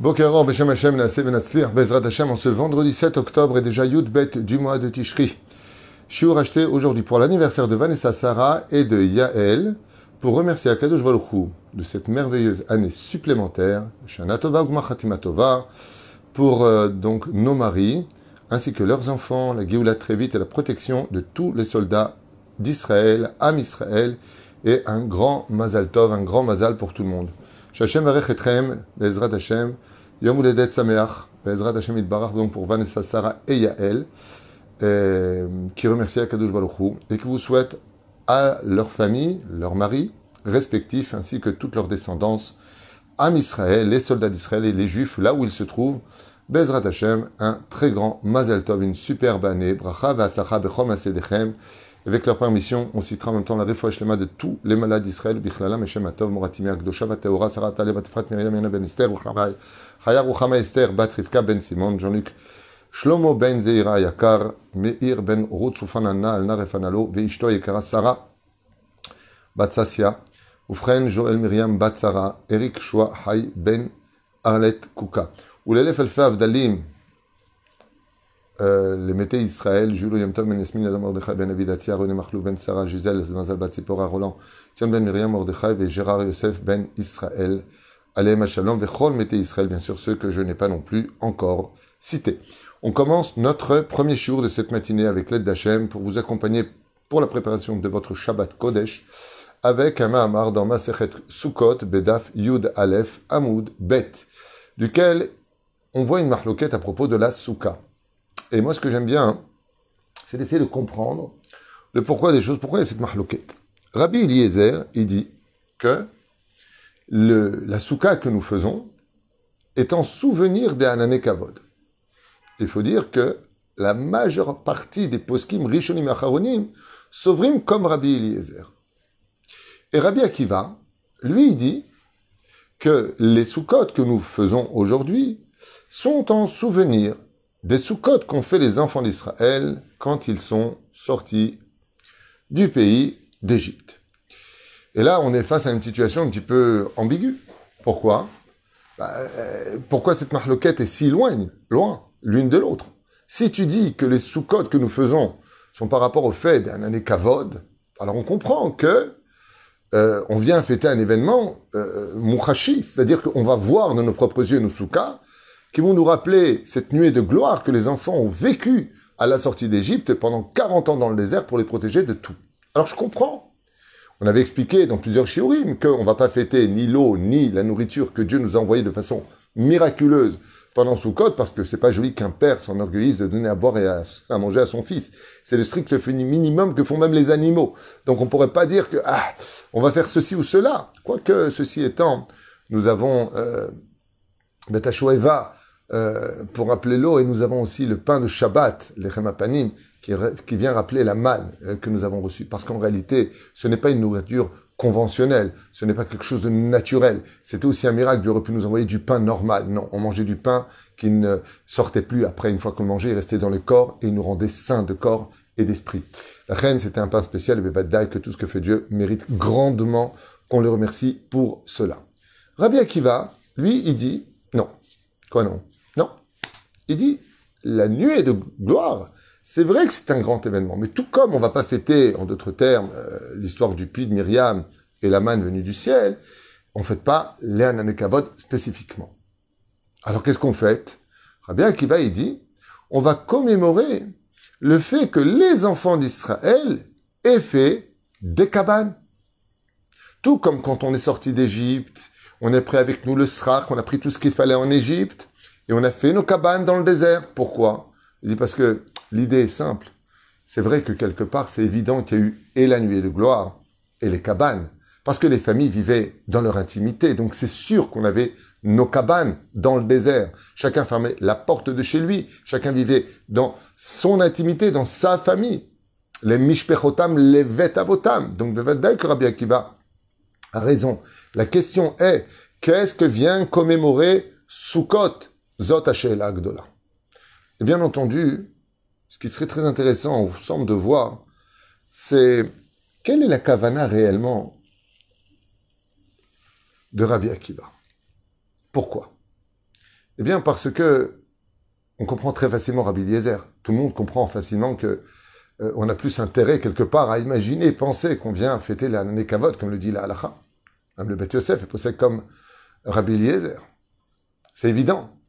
Bokeror, Beshem Hashem, Benatzliach, Bezrat Hashem, en ce vendredi 7 octobre et déjà Yud Bet du mois de Tishri. Shiur acheté aujourd'hui pour l'anniversaire de Vanessa Sarah et de Yael pour remercier Akadosh Baruch Hu de cette merveilleuse année supplémentaire, Shana Tova Tova, pour euh, donc nos maris ainsi que leurs enfants, la Géoula très vite et la protection de tous les soldats d'Israël, Am Israël et un grand Mazal Tov, un grand Mazal pour tout le monde. Shachem Varech Bezrat Hashem, Yom Uledet Sameach, Bezrat Hashem Itbarach, donc pour Vanessa, Sarah et Yael, euh, qui remercie Akadosh Baruch Hu, et qui vous souhaite à leur famille, leurs maris respectifs, ainsi que toute leur descendance, Am Israël, les soldats d'Israël et les Juifs, là où ils se trouvent, Bezrat Hashem, un très grand Mazel Tov, une superbe année, Bracha V'Atzacha Bechom Asedechem, avec leur permission, on citera en même temps la réfoua shlema de tous les malades d'Israël, Bichlalam, Meshem Atov, Moratimia, Gdosha, Bateora, Sarah Taleb, Batfrat, Miriam, Yana Ben Esther, Chaya, Ruchama Esther, Batrivka, Ben Simon, Jean-Luc, Shlomo Ben Zeira Yakar, Meir Ben Rotsufanana, Alna Refanalo, Veishto Yakara, Sarah, Batsasia, Oufren, Joël Miriam, Batsara, Eric Shua, Hay, Ben Arlet, Kouka. Ou l'élève Alfa Avdalim, euh, les Mété Israël, Jules Yom Tov, Ben Adam Mordechai, Ben Abidatia, René Marlou, Ben Sarah, Gisèle, Mazal Batsipora, Roland, Tiam Ben Myriam, Mordechai et Gérard Yosef, Ben Israël, Alem Hachalom, Vechol Mété Israël, bien sûr ceux que je n'ai pas non plus encore cités. On commence notre premier jour de cette matinée avec l'aide d'Hachem pour vous accompagner pour la préparation de votre Shabbat Kodesh avec un Mahamar dans Masechet Sukkot, Bedaf, Yud, Aleph, Hamoud, Bet, duquel on voit une marloquette à propos de la Soukha. Et moi, ce que j'aime bien, c'est d'essayer de comprendre le pourquoi des choses. Pourquoi il y a cette marloquette Rabbi Eliezer, il dit que la souka que nous faisons est en souvenir des Hanané Kavod. Il faut dire que la majeure partie des poskim Rishonim Acharonim s'ouvrim comme Rabbi Eliezer. Et Rabbi Akiva, lui, il dit que les soukot que nous faisons aujourd'hui sont en souvenir des sous-côtes qu'ont fait les enfants d'Israël quand ils sont sortis du pays d'Égypte. Et là, on est face à une situation un petit peu ambiguë. Pourquoi? Bah, euh, Pourquoi cette marloquette est si loin, loin, l'une de l'autre? Si tu dis que les sous-côtes que nous faisons sont par rapport au fait d'un année kavod, alors on comprend que euh, on vient fêter un événement euh, c'est-à-dire qu'on va voir de nos propres yeux nos soukas, qui vont nous rappeler cette nuée de gloire que les enfants ont vécue à la sortie d'Égypte pendant 40 ans dans le désert pour les protéger de tout. Alors je comprends. On avait expliqué dans plusieurs shiurim qu'on ne va pas fêter ni l'eau ni la nourriture que Dieu nous a envoyée de façon miraculeuse pendant Sukkot parce que c'est pas joli qu'un père s'enorgueillisse de donner à boire et à, manger à son fils. C'est le strict minimum que font même les animaux. Donc on pourrait pas dire que ah, on va faire ceci ou cela. Quoique ceci étant, nous avons euh, Betashoeva, euh, pour rappeler l'eau, et nous avons aussi le pain de Shabbat, les Chemapanim, qui, qui vient rappeler la manne euh, que nous avons reçue. Parce qu'en réalité, ce n'est pas une nourriture conventionnelle, ce n'est pas quelque chose de naturel. C'était aussi un miracle, Dieu aurait pu nous envoyer du pain normal. Non, on mangeait du pain qui ne sortait plus après, une fois qu'on mangeait, il restait dans le corps et il nous rendait sains de corps et d'esprit. La reine, c'était un pain spécial, et Bebadai, que tout ce que fait Dieu mérite grandement qu'on le remercie pour cela. Rabbi Akiva, lui, il dit, non. Quoi non? Non. Il dit, la nuée de gloire, c'est vrai que c'est un grand événement, mais tout comme on va pas fêter, en d'autres termes, euh, l'histoire du puits de Myriam et la manne venue du ciel, on fête pas les Ananekavod spécifiquement. Alors qu'est-ce qu'on fête? Rabbi Akiva, il dit, on va commémorer le fait que les enfants d'Israël aient fait des cabanes. Tout comme quand on est sorti d'Égypte, on est pris avec nous le srach, on a pris tout ce qu'il fallait en Égypte, et on a fait nos cabanes dans le désert. Pourquoi? Il dit parce que l'idée est simple. C'est vrai que quelque part, c'est évident qu'il y a eu et la nuée de gloire et les cabanes, parce que les familles vivaient dans leur intimité. Donc c'est sûr qu'on avait nos cabanes dans le désert. Chacun fermait la porte de chez lui. Chacun vivait dans son intimité, dans sa famille. Les mishpechotam, les vetavotam. Donc, de Valdaï que Rabbi Akiva a raison. La question est, qu'est-ce que vient commémorer Sukkot, Zot Agdola Et bien entendu, ce qui serait très intéressant, on semble de voir, c'est quelle est la kavana réellement de Rabbi Akiva. Pourquoi? Eh bien, parce que on comprend très facilement Rabbi Eliezer. Tout le monde comprend facilement que euh, on a plus intérêt quelque part à imaginer, penser qu'on vient fêter la Nekavot, comme le dit la Halacha. Même le Beth Yosef est posé comme Rabbi Eliezer. C'est évident.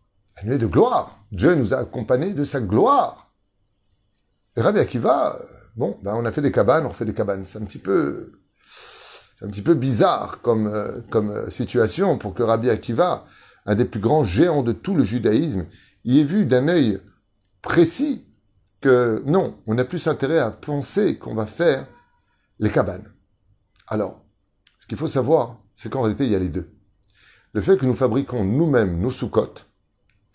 De gloire. Dieu nous a accompagnés de sa gloire. Et Rabbi Akiva, euh, bon, ben on a fait des cabanes, on refait des cabanes. C'est un petit peu, c'est un petit peu bizarre comme, euh, comme situation pour que Rabbi Akiva, un des plus grands géants de tout le judaïsme, y ait vu d'un œil précis que non, on a plus intérêt à penser qu'on va faire les cabanes. Alors, ce qu'il faut savoir, c'est qu'en réalité, il y a les deux. Le fait que nous fabriquons nous-mêmes nos soukottes,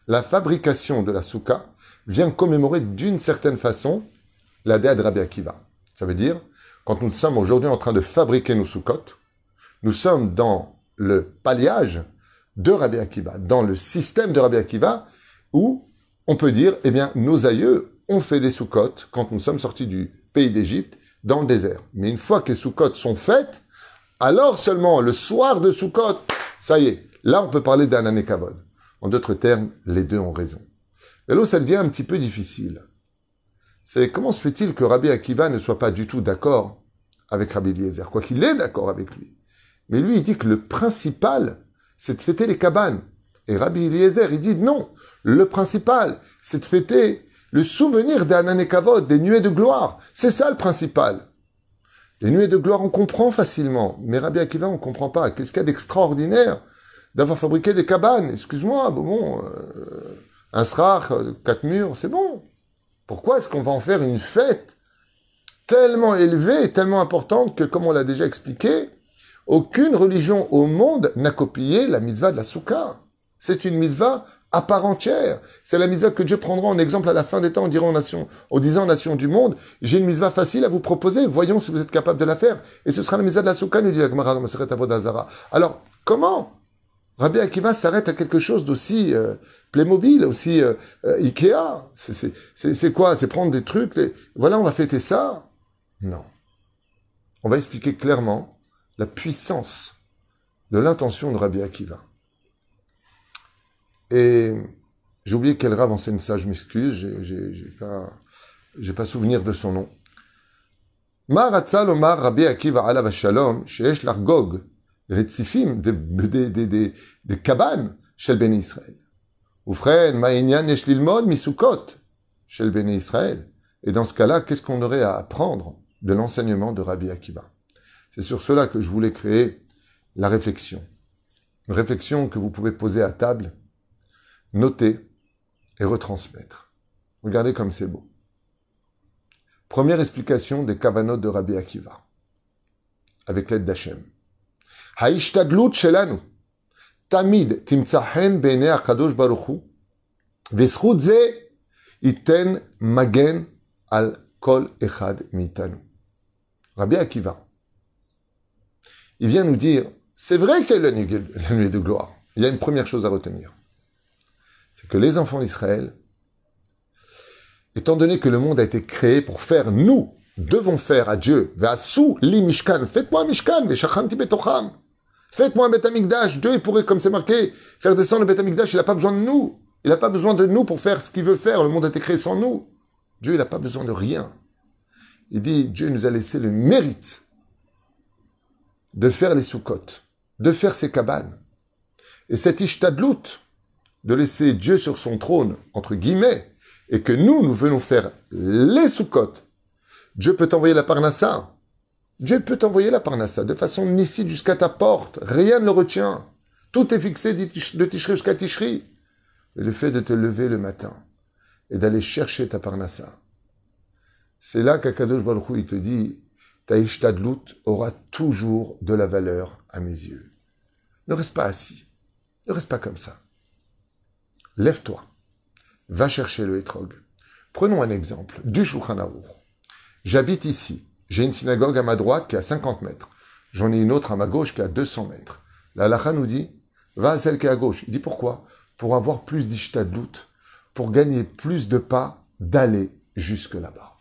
la fabrication de la souka vient commémorer d'une certaine façon la déa de Rabbi Akiva. Ça veut dire, quand nous sommes aujourd'hui en train de fabriquer nos soukottes, nous sommes dans le palliage de Rabbi Akiva, dans le système de Rabbi Akiva, où on peut dire, eh bien, nos aïeux ont fait des soukottes quand nous sommes sortis du pays d'Égypte dans le désert. Mais une fois que les soukottes sont faites, alors seulement, le soir de Sukkot, ça y est, là on peut parler d'un anékavod. En d'autres termes, les deux ont raison. Et là, ça devient un petit peu difficile. C'est comment se fait-il que Rabbi Akiva ne soit pas du tout d'accord avec Rabbi Eliezer, quoi qu'il est d'accord avec lui. Mais lui, il dit que le principal, c'est de fêter les cabanes. Et Rabbi Eliezer, il dit non, le principal, c'est de fêter le souvenir d'un anékavod, des nuées de gloire. C'est ça le principal. Les nuées de gloire, on comprend facilement. Mais Rabbi Akiva, on comprend pas. Qu'est-ce qu'il y a d'extraordinaire d'avoir fabriqué des cabanes Excuse-moi, bon, euh, un srach, euh, quatre murs, c'est bon. Pourquoi est-ce qu'on va en faire une fête tellement élevée, tellement importante que, comme on l'a déjà expliqué, aucune religion au monde n'a copié la mitzvah de la soukha. C'est une mitzvah à part entière. C'est la mitzvah que Dieu prendra en exemple à la fin des temps, on dira aux nations, du monde, j'ai une mitzvah facile à vous proposer, voyons si vous êtes capable de la faire. Et ce sera la mitzvah de la soukha, nous dit Avodazara. Alors, comment Rabbi Akiva s'arrête à quelque chose d'aussi euh, Playmobil, aussi euh, euh, Ikea. C'est quoi? C'est prendre des trucs. Voilà, on va fêter ça Non. On va expliquer clairement la puissance de l'intention de Rabbi Akiva. Et j'ai oublié quel rave enseigne ça, je m'excuse, j'ai pas, pas souvenir de son nom. Rabbi Akiva sheesh largog, des, Israël. Et Et dans ce cas-là, qu'est-ce qu'on aurait à apprendre de l'enseignement de Rabbi Akiva? C'est sur cela que je voulais créer la réflexion. Une réflexion que vous pouvez poser à table, noter et retransmettre. Regardez comme c'est beau. Première explication des Kavanot de Rabbi Akiva, avec l'aide d'Hachem. Haishtadlut shelanu, tamid timtzahen bene akadosh baruchu, veschut ze iten magen al kol echad mitanu. Rabbi Akiva, il vient nous dire, c'est vrai qu'il y a la nuit de gloire. Il y a une première chose à retenir c'est que les enfants d'Israël, étant donné que le monde a été créé pour faire, nous devons faire à Dieu, li mishkan, faites-moi mishkan, betocham. Faites-moi un betamikdash. Dieu, il pourrait, comme c'est marqué, faire descendre le betamikdash. Il n'a pas besoin de nous. Il n'a pas besoin de nous pour faire ce qu'il veut faire. Le monde a été créé sans nous. Dieu, il n'a pas besoin de rien. Il dit, Dieu nous a laissé le mérite de faire les soukot, de faire ses cabanes. Et cet ishtadlout, de laisser Dieu sur son trône, entre guillemets, et que nous, nous venons faire les sous-côtes, Dieu peut t'envoyer la parnassa. Dieu peut t'envoyer la parnassa de façon nicide jusqu'à ta porte. Rien ne le retient. Tout est fixé de Ticherie jusqu'à Ticherie. Mais le fait de te lever le matin et d'aller chercher ta parnassa, c'est là qu'Akadosh Baruch il te dit, ta ishtadlut aura toujours de la valeur à mes yeux. Ne reste pas assis. Ne reste pas comme ça. Lève-toi. Va chercher le hétrog. Prenons un exemple du Shulchan J'habite ici. J'ai une synagogue à ma droite qui est à 50 mètres. J'en ai une autre à ma gauche qui est à 200 mètres. La halakha nous dit, va à celle qui est à gauche. Il dit pourquoi? Pour avoir plus doute, pour gagner plus de pas d'aller jusque là-bas.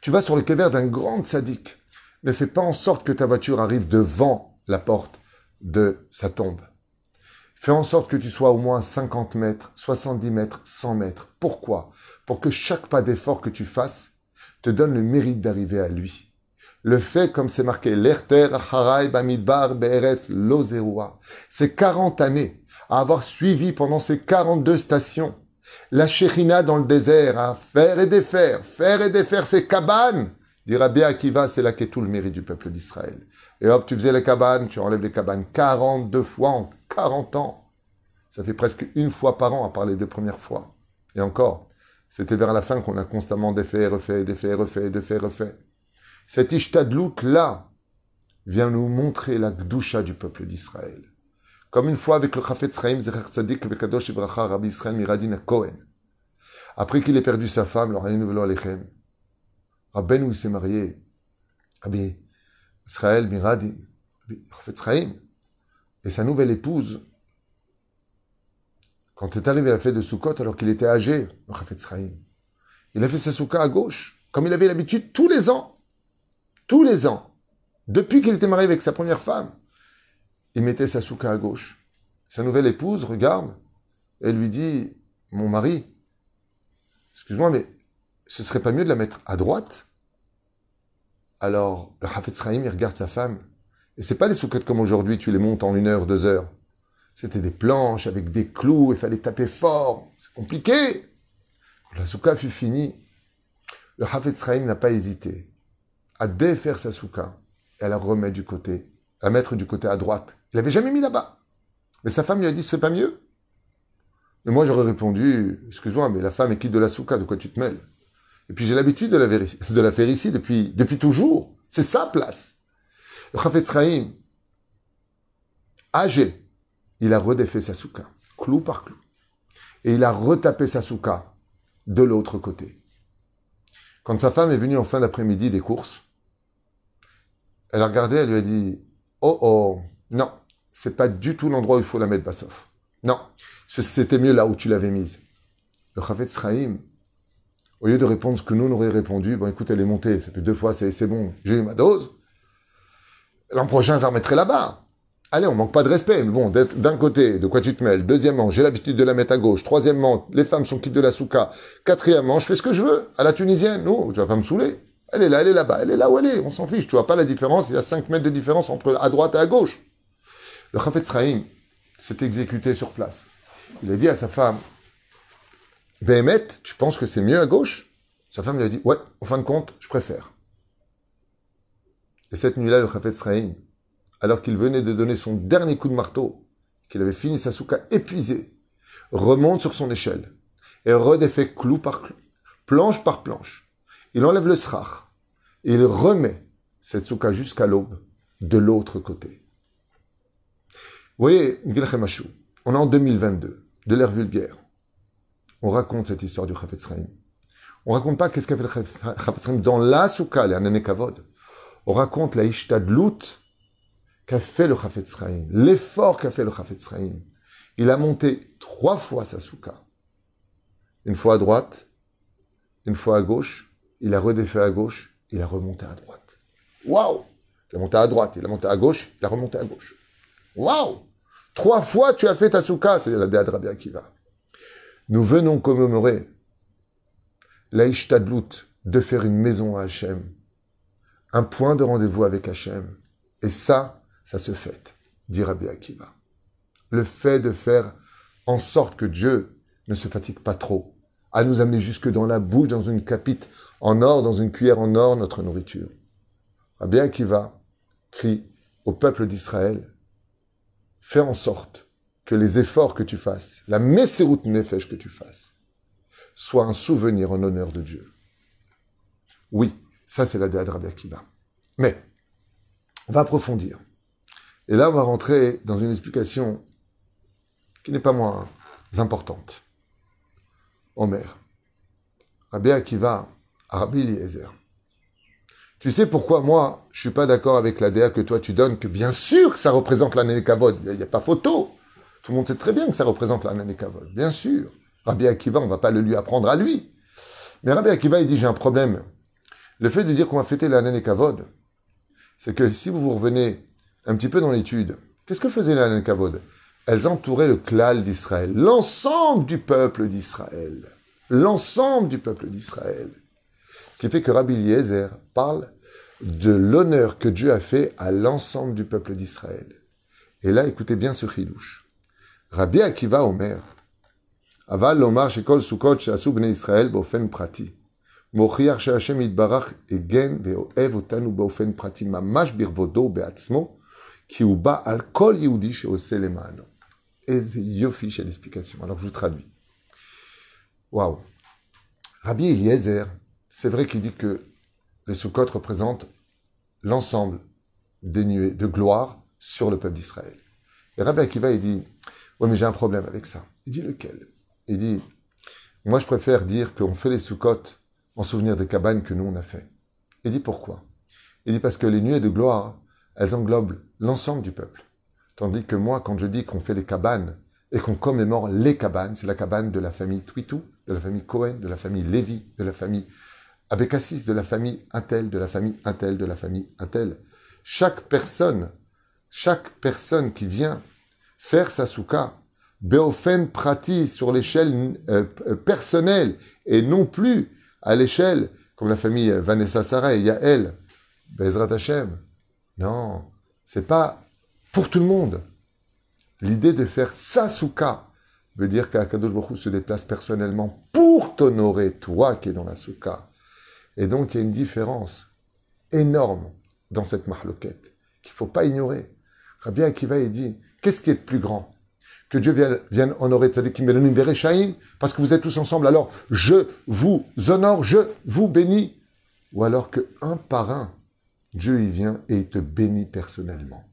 Tu vas sur le kever d'un grand sadique. Ne fais pas en sorte que ta voiture arrive devant la porte de sa tombe. Fais en sorte que tu sois au moins 50 mètres, 70 mètres, 100 mètres. Pourquoi? Pour que chaque pas d'effort que tu fasses te donne le mérite d'arriver à lui. Le fait, comme c'est marqué, l'Erter, Harai, Bamidbar, Be'eretz, Lozerua, c'est 40 années à avoir suivi pendant ces 42 stations la Shechina dans le désert, à faire et défaire, faire et défaire ses cabanes. Dira bien Akiva, c'est là qu'est tout le mérite du peuple d'Israël. Et hop, tu faisais les cabanes, tu enlèves les cabanes 42 fois en 40 ans. Ça fait presque une fois par an, à part les deux premières fois. Et encore, c'était vers la fin qu'on a constamment défait, refait, défait, refait, défait, refait. Cet Ishtadlout-là vient nous montrer la gdusha du peuple d'Israël. Comme une fois avec le Chafetz Chaim Zecher Tzadik Bekadosh Ibracha Rabbi Israël Miradin Cohen. Après qu'il ait perdu sa femme, le Velo Alechem, Rabben où il s'est marié, Rabbi Israël Miradin, Chafetz Chaim, et sa nouvelle épouse, quand est arrivé la fête de Sukkot, alors qu'il était âgé, le Chafetz Chaim, il a fait sa soukha à gauche, comme il avait l'habitude tous les ans. Tous les ans. Depuis qu'il était marié avec sa première femme il mettait sa souka à gauche. Sa nouvelle épouse regarde et lui dit Mon mari, excuse-moi, mais ce serait pas mieux de la mettre à droite? Alors, le Hafetz Chaim, il regarde sa femme. Et c'est pas les soukettes comme aujourd'hui, tu les montes en une heure, deux heures. C'était des planches avec des clous, il fallait taper fort. C'est compliqué. La souka fut finie, le Hafetz Chaim n'a pas hésité à défaire sa souka et à la remettre du côté, à mettre du côté à droite. Il l'avait jamais mis là-bas. Mais sa femme lui a dit, c'est pas mieux. Mais moi, j'aurais répondu, excuse-moi, mais la femme est quitte de la souka, de quoi tu te mêles? Et puis j'ai l'habitude de, la faire ici depuis, depuis toujours. C'est sa place. Le Chafetz Chaim, âgé, il a redéfait sa souka, clou par clou. Et il a retapé sa souka de l'autre côté. Quand sa femme est venue en fin d'après-midi des courses, elle a regardé, elle lui a dit, oh oh, non, c'est pas du tout l'endroit où il faut la mettre, Bassof. Non, c'était mieux là où tu l'avais mise. Le Chavetz Chaim, au lieu de répondre ce que nous on aurait répondu, bon écoute, elle est montée, ça fait deux fois, c'est bon, j'ai eu ma dose. L'an prochain, je la remettrai là-bas. Allez, on manque pas de respect. Mais bon, d'un côté, de quoi tu te mêles? Deuxièmement, j'ai l'habitude de la mettre à gauche. Troisièmement, les femmes sont quittes de la souka. Quatrièmement, je fais ce que je veux. À la tunisienne. Non, tu vas pas me saouler. Elle est là, elle est là-bas. Elle est là où elle est. On s'en fiche. Tu vois pas la différence. Il y a 5 mètres de différence entre à droite et à gauche. Le Chafetz Chaim s'est exécuté sur place. Il a dit à sa femme, Béhémet, tu penses que c'est mieux à gauche? Sa femme lui a dit, ouais, en fin de compte, je préfère. Et cette nuit-là, le Chafetz Chaim, alors qu'il venait de donner son dernier coup de marteau, qu'il avait fini sa souka épuisée, remonte sur son échelle et redéfait clou par clou, planche par planche. Il enlève le srach et il remet cette souka jusqu'à l'aube de l'autre côté. Vous voyez, on est en 2022, de l'ère vulgaire. On raconte cette histoire du Chafetz Chaim. On raconte pas qu'est-ce qu'a fait le Chafetz Chaim dans la souka, les Kavod. On raconte la Ishtadlut qu'a fait le Chafetz Chaim, l'effort qu'a fait le Chafetz Chaim. Il a monté trois fois sa souka. Une fois à droite, une fois à gauche, il a redéfait à gauche, il a remonté à droite. Waouh Il a monté à droite, il a monté à gauche, il a remonté à gauche. Waouh Trois fois tu as fait ta souka, c'est la déad Rabbi Akiva. Nous venons commémorer l'Aïchtadlout de faire une maison à Hachem, un point de rendez-vous avec Hachem. Et ça, ça se fait, dit Rabbi Akiva. Le fait de faire en sorte que Dieu ne se fatigue pas trop à nous amener jusque dans la bouche, dans une capite en or, dans une cuillère en or, notre nourriture. Rabbi Akiva crie au peuple d'Israël, fais en sorte que les efforts que tu fasses, la Messerut Nefesh que tu fasses, soient un souvenir en honneur de Dieu. Oui, ça c'est la Déad Rabbi Akiva. Mais, on va approfondir. Et là, on va rentrer dans une explication qui n'est pas moins importante. Omer. Rabbi Akiva, Rabbi Eliezer. Tu sais pourquoi moi, je suis pas d'accord avec la DA que toi tu donnes, que bien sûr que ça représente l'année Kavod. Il n'y a, pas photo. Tout le monde sait très bien que ça représente l'année Kavod. Bien sûr. Rabbi Akiva, on va pas le lui apprendre à lui. Mais Rabbi Akiva, il dit, j'ai un problème. Le fait de dire qu'on va fêter l'année Kavod, c'est que si vous vous revenez un petit peu dans l'étude, qu'est-ce que faisait l'année Kavod elles entouraient le klal d'Israël, l'ensemble du peuple d'Israël. L'ensemble du peuple d'Israël. Ce qui fait que Rabbi Eliezer parle de l'honneur que Dieu a fait à l'ensemble du peuple d'Israël. Et là, écoutez bien ce chidouche. Rabbi Akiva Omer, Aval Omar Shekol Sukkot Sheasu Bnei Israël Bofen Prati, Mochiach She'Hashem Yitbarach Egen Ve'oev Otanu Bofen Prati, Mamash Birvodo Be'atzmo, Ki Uba Al Kol Yehudi She'Ose Lemano. Et Yofi, chez l'explication. Alors je vous traduis. Waouh. Rabbi Eliezer, c'est vrai qu'il dit que les Sukkot représentent l'ensemble des nuées de gloire sur le peuple d'Israël. Et Rabbi Akiva, il dit Ouais, mais j'ai un problème avec ça. Il dit lequel? Il dit Moi, je préfère dire qu'on fait les Sukkot en souvenir des cabanes que nous, on a fait. Il dit pourquoi? Il dit parce que les nuées de gloire, elles englobent l'ensemble du peuple. Tandis que moi, quand je dis qu'on fait les cabanes et qu'on commémore les cabanes, c'est la cabane de la famille Twitou, de la famille Cohen, de la famille Lévi, de la famille Abécassis, de la famille Intel, de la famille Intel, de la famille Intel. Chaque personne, chaque personne qui vient faire sa souka, Beofen prati sur l'échelle euh, personnelle et non plus à l'échelle, comme la famille Vanessa Sarah et Yael, Bezrat Hashem. Non, c'est pas pour tout le monde. L'idée de faire Sasuka veut dire qu'Akadosh Baruch se déplace personnellement pour t'honorer, toi qui es dans la souka. Et donc, il y a une différence énorme dans cette mahloquette qu'il faut pas ignorer. Rabbi Akiva, il dit, qu'est-ce qui est de plus grand? Que Dieu vienne, honorer Tzadikim Belonim Berechaim, parce que vous êtes tous ensemble, alors je vous honore, je vous bénis. Ou alors que un par un, Dieu y vient et il te bénit personnellement.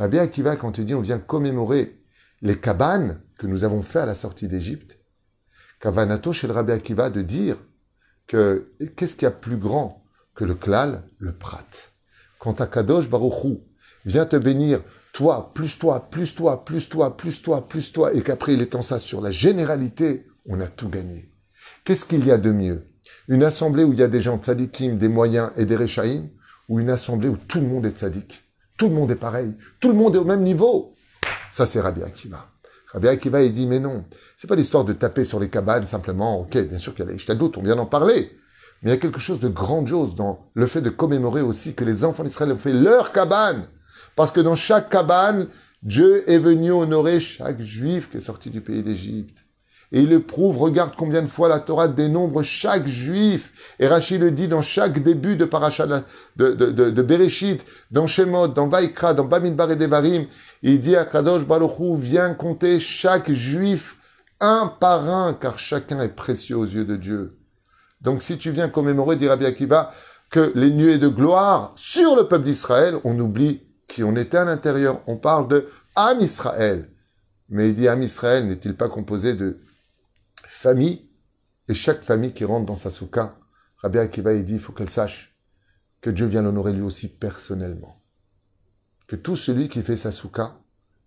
Rabbi Akiva, quand il dit on vient commémorer les cabanes que nous avons fait à la sortie d'Égypte, Kavanato chez le Rabbi Akiva de dire que qu'est-ce qu'il y a plus grand que le klal, le prat? Quand Akadosh Baruchou vient te bénir toi, plus toi, plus toi, plus toi, plus toi, plus toi, et qu'après il étend ça sur la généralité, on a tout gagné. Qu'est-ce qu'il y a de mieux? Une assemblée où il y a des gens tzadikim, des moyens et des rechaïm, ou une assemblée où tout le monde est tzadik? Tout le monde est pareil, tout le monde est au même niveau. Ça, c'est Rabbi Akiva. Rabbi Akiva, il dit, mais non, c'est pas l'histoire de taper sur les cabanes simplement, ok, bien sûr qu'il y a les doute, on vient d'en parler, mais il y a quelque chose de grandiose dans le fait de commémorer aussi que les enfants d'Israël ont fait leur cabane parce que dans chaque cabane, Dieu est venu honorer chaque juif qui est sorti du pays d'Égypte. Et il le prouve, regarde combien de fois la Torah dénombre chaque juif. Et Rachid le dit dans chaque début de paracha de, de, de, de Bereshit, dans Shemot, dans Vaikra, dans Bamidbar et Devarim. Il dit à Kadosh Baruchou, viens compter chaque juif un par un, car chacun est précieux aux yeux de Dieu. Donc si tu viens commémorer, dit Rabbi Akiva, que les nuées de gloire sur le peuple d'Israël, on oublie qui on était à l'intérieur. On parle de Am Israël. Mais il dit Am Israël n'est-il pas composé de familles Et chaque famille qui rentre dans sa souka, Rabbi Akiva, il dit, il faut qu'elle sache que Dieu vient l'honorer lui aussi personnellement. Que tout celui qui fait sa souka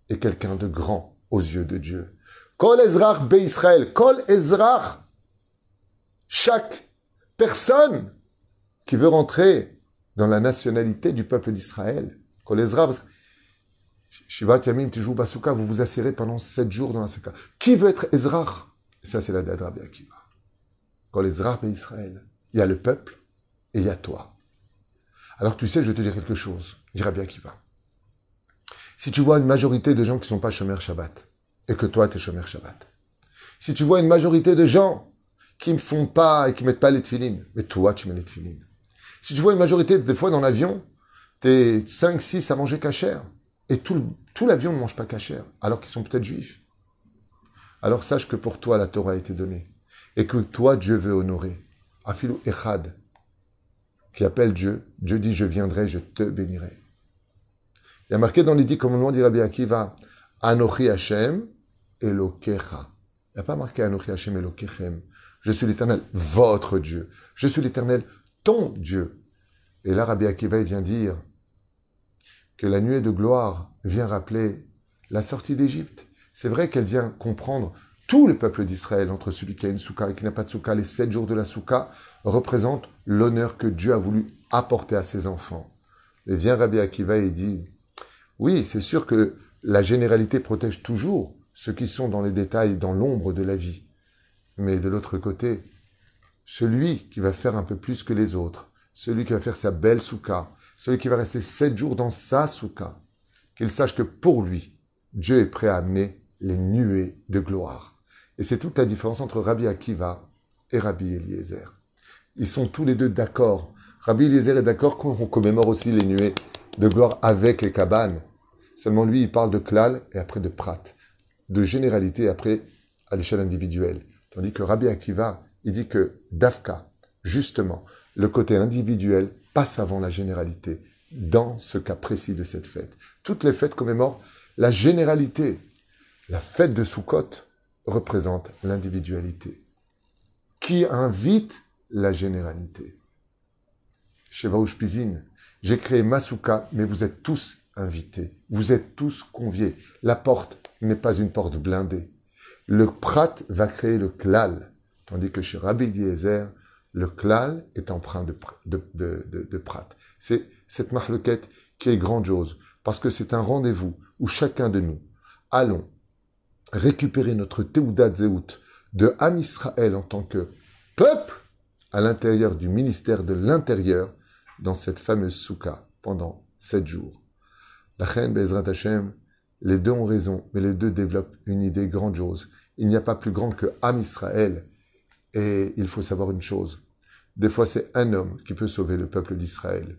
est quelqu'un de grand aux yeux de Dieu. Kol Ezrach Be Israël, Kol Ezrach. Chaque personne qui veut rentrer dans la nationalité du peuple d'Israël, Kol Ezra, Shiva Yamim, tu joues Basuka, vous vous asserrez pendant sept jours dans la Souka. Qui veut être Ezra Ça, c'est la date Rabbi Akiva. Kol Ezra, mais Israël. Il y a le peuple et il y a toi. Alors tu sais, je vais te dire quelque chose, dit Rabbi Akiva. Si tu vois une majorité de gens qui ne sont pas Shomer Shabbat, et que toi, tu es Shomer Shabbat, si tu vois une majorité de gens qui ne font pas et qui ne mettent pas les tefilines, mais toi, tu mets les tefilines. Si tu vois une majorité, des fois dans l'avion, t'es 5, 6 à manger cachère. Et tout l'avion ne mange pas cachère, alors qu'ils sont peut-être juifs. Alors sache que pour toi, la Torah a été donnée. Et que toi, Dieu veut honorer. Afilou Echad, qui appelle Dieu. Dieu dit, je viendrai, je te bénirai. Il y a marqué dans les dix commandements d'Irabi Akiva, Anochi Hashem Elokecha. Il n'y a pas marqué Anochi Hashem Elokechem. Je suis l'éternel, votre Dieu. Je suis l'éternel, ton Dieu. Et là, Rabbi Akiva vient dire, que la nuée de gloire vient rappeler la sortie d'Égypte. C'est vrai qu'elle vient comprendre tout le peuple d'Israël, entre celui qui a une souka et qui n'a pas de souka. Les sept jours de la souka représentent l'honneur que Dieu a voulu apporter à ses enfants. Et vient Rabbi Akiva et dit, oui, c'est sûr que La généralité protège toujours ceux qui sont dans les détails, dans l'ombre de la vie. Mais de l'autre côté, celui qui va faire un peu plus que les autres, celui qui va faire sa belle souka, celui qui va rester sept jours dans sa souka, qu'il sache que pour lui, Dieu est prêt à amener les nuées de gloire. Et c'est toute la différence entre Rabbi Akiva et Rabbi Eliezer. Ils sont tous les deux d'accord. Rabbi Eliezer est d'accord qu'on commémore aussi les nuées de gloire avec les cabanes. Seulement lui, il parle de klal et après de prat, de généralité après à l'échelle individuelle. Tandis que Rabbi Akiva, il dit que Dafka, justement, le côté individuel passe avant la généralité dans ce cas précis de cette fête. Toutes les fêtes commémorent la généralité. La fête de Sukkot représente l'individualité qui invite la généralité. Chez Pizine, j'ai créé Masuka, mais vous êtes tous invités. Vous êtes tous conviés. La porte n'est pas une porte blindée. Le prat va créer le klal, tandis que chez Rabbi Eliezer, le klal est empreint de, de, prat. C'est cette marloquette qui est grandiose, parce que c'est un rendez-vous où chacun de nous allons récupérer notre Teudat Zeut de Ham Israël en tant que peuple à l'intérieur du ministère de l'Intérieur dans cette fameuse soukha pendant sept jours. La reine Bezrat Hashem, les deux ont raison, mais les deux développent une idée grandiose. Il n'y a pas plus grand que Ham Israël. Et il faut savoir une chose. Des fois, c'est un homme qui peut sauver le peuple d'Israël.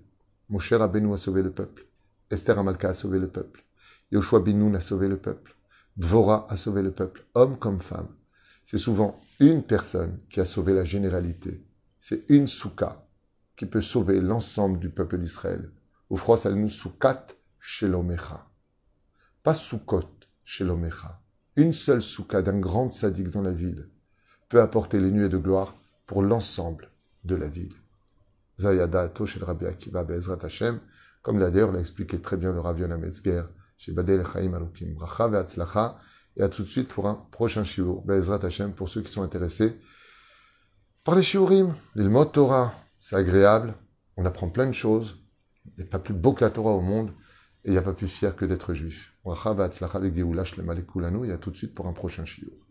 Mon cher a sauvé le peuple. Esther Amalka a sauvé le peuple. Yoshua Binoun a sauvé le peuple. Dvora a sauvé le peuple. Homme comme femme. C'est souvent une personne qui a sauvé la généralité. C'est une souka qui peut sauver l'ensemble du peuple d'Israël. Ufros al soukat shelomecha. Pas soukot shelomecha. Une seule souka d'un grand sadique dans la ville peut apporter les nuées de gloire pour l'ensemble de la ville. Zayada Rabbi Akiva Be'ezrat Hashem, comme d'ailleurs l'a expliqué très bien le Rav Metzger, chez Chaim Alukim. Bracha ve'atzlacha, et à tout de suite pour un prochain shiur. Be'ezrat Hashem, pour ceux qui sont intéressés par les shiurim, l'ilmot Torah, c'est agréable, on apprend plein de choses, il n'y a pas plus beau que la Torah au monde, et il n'y a pas plus fier que d'être juif. Bracha ve'atzlacha et à tout de suite pour un prochain shiur.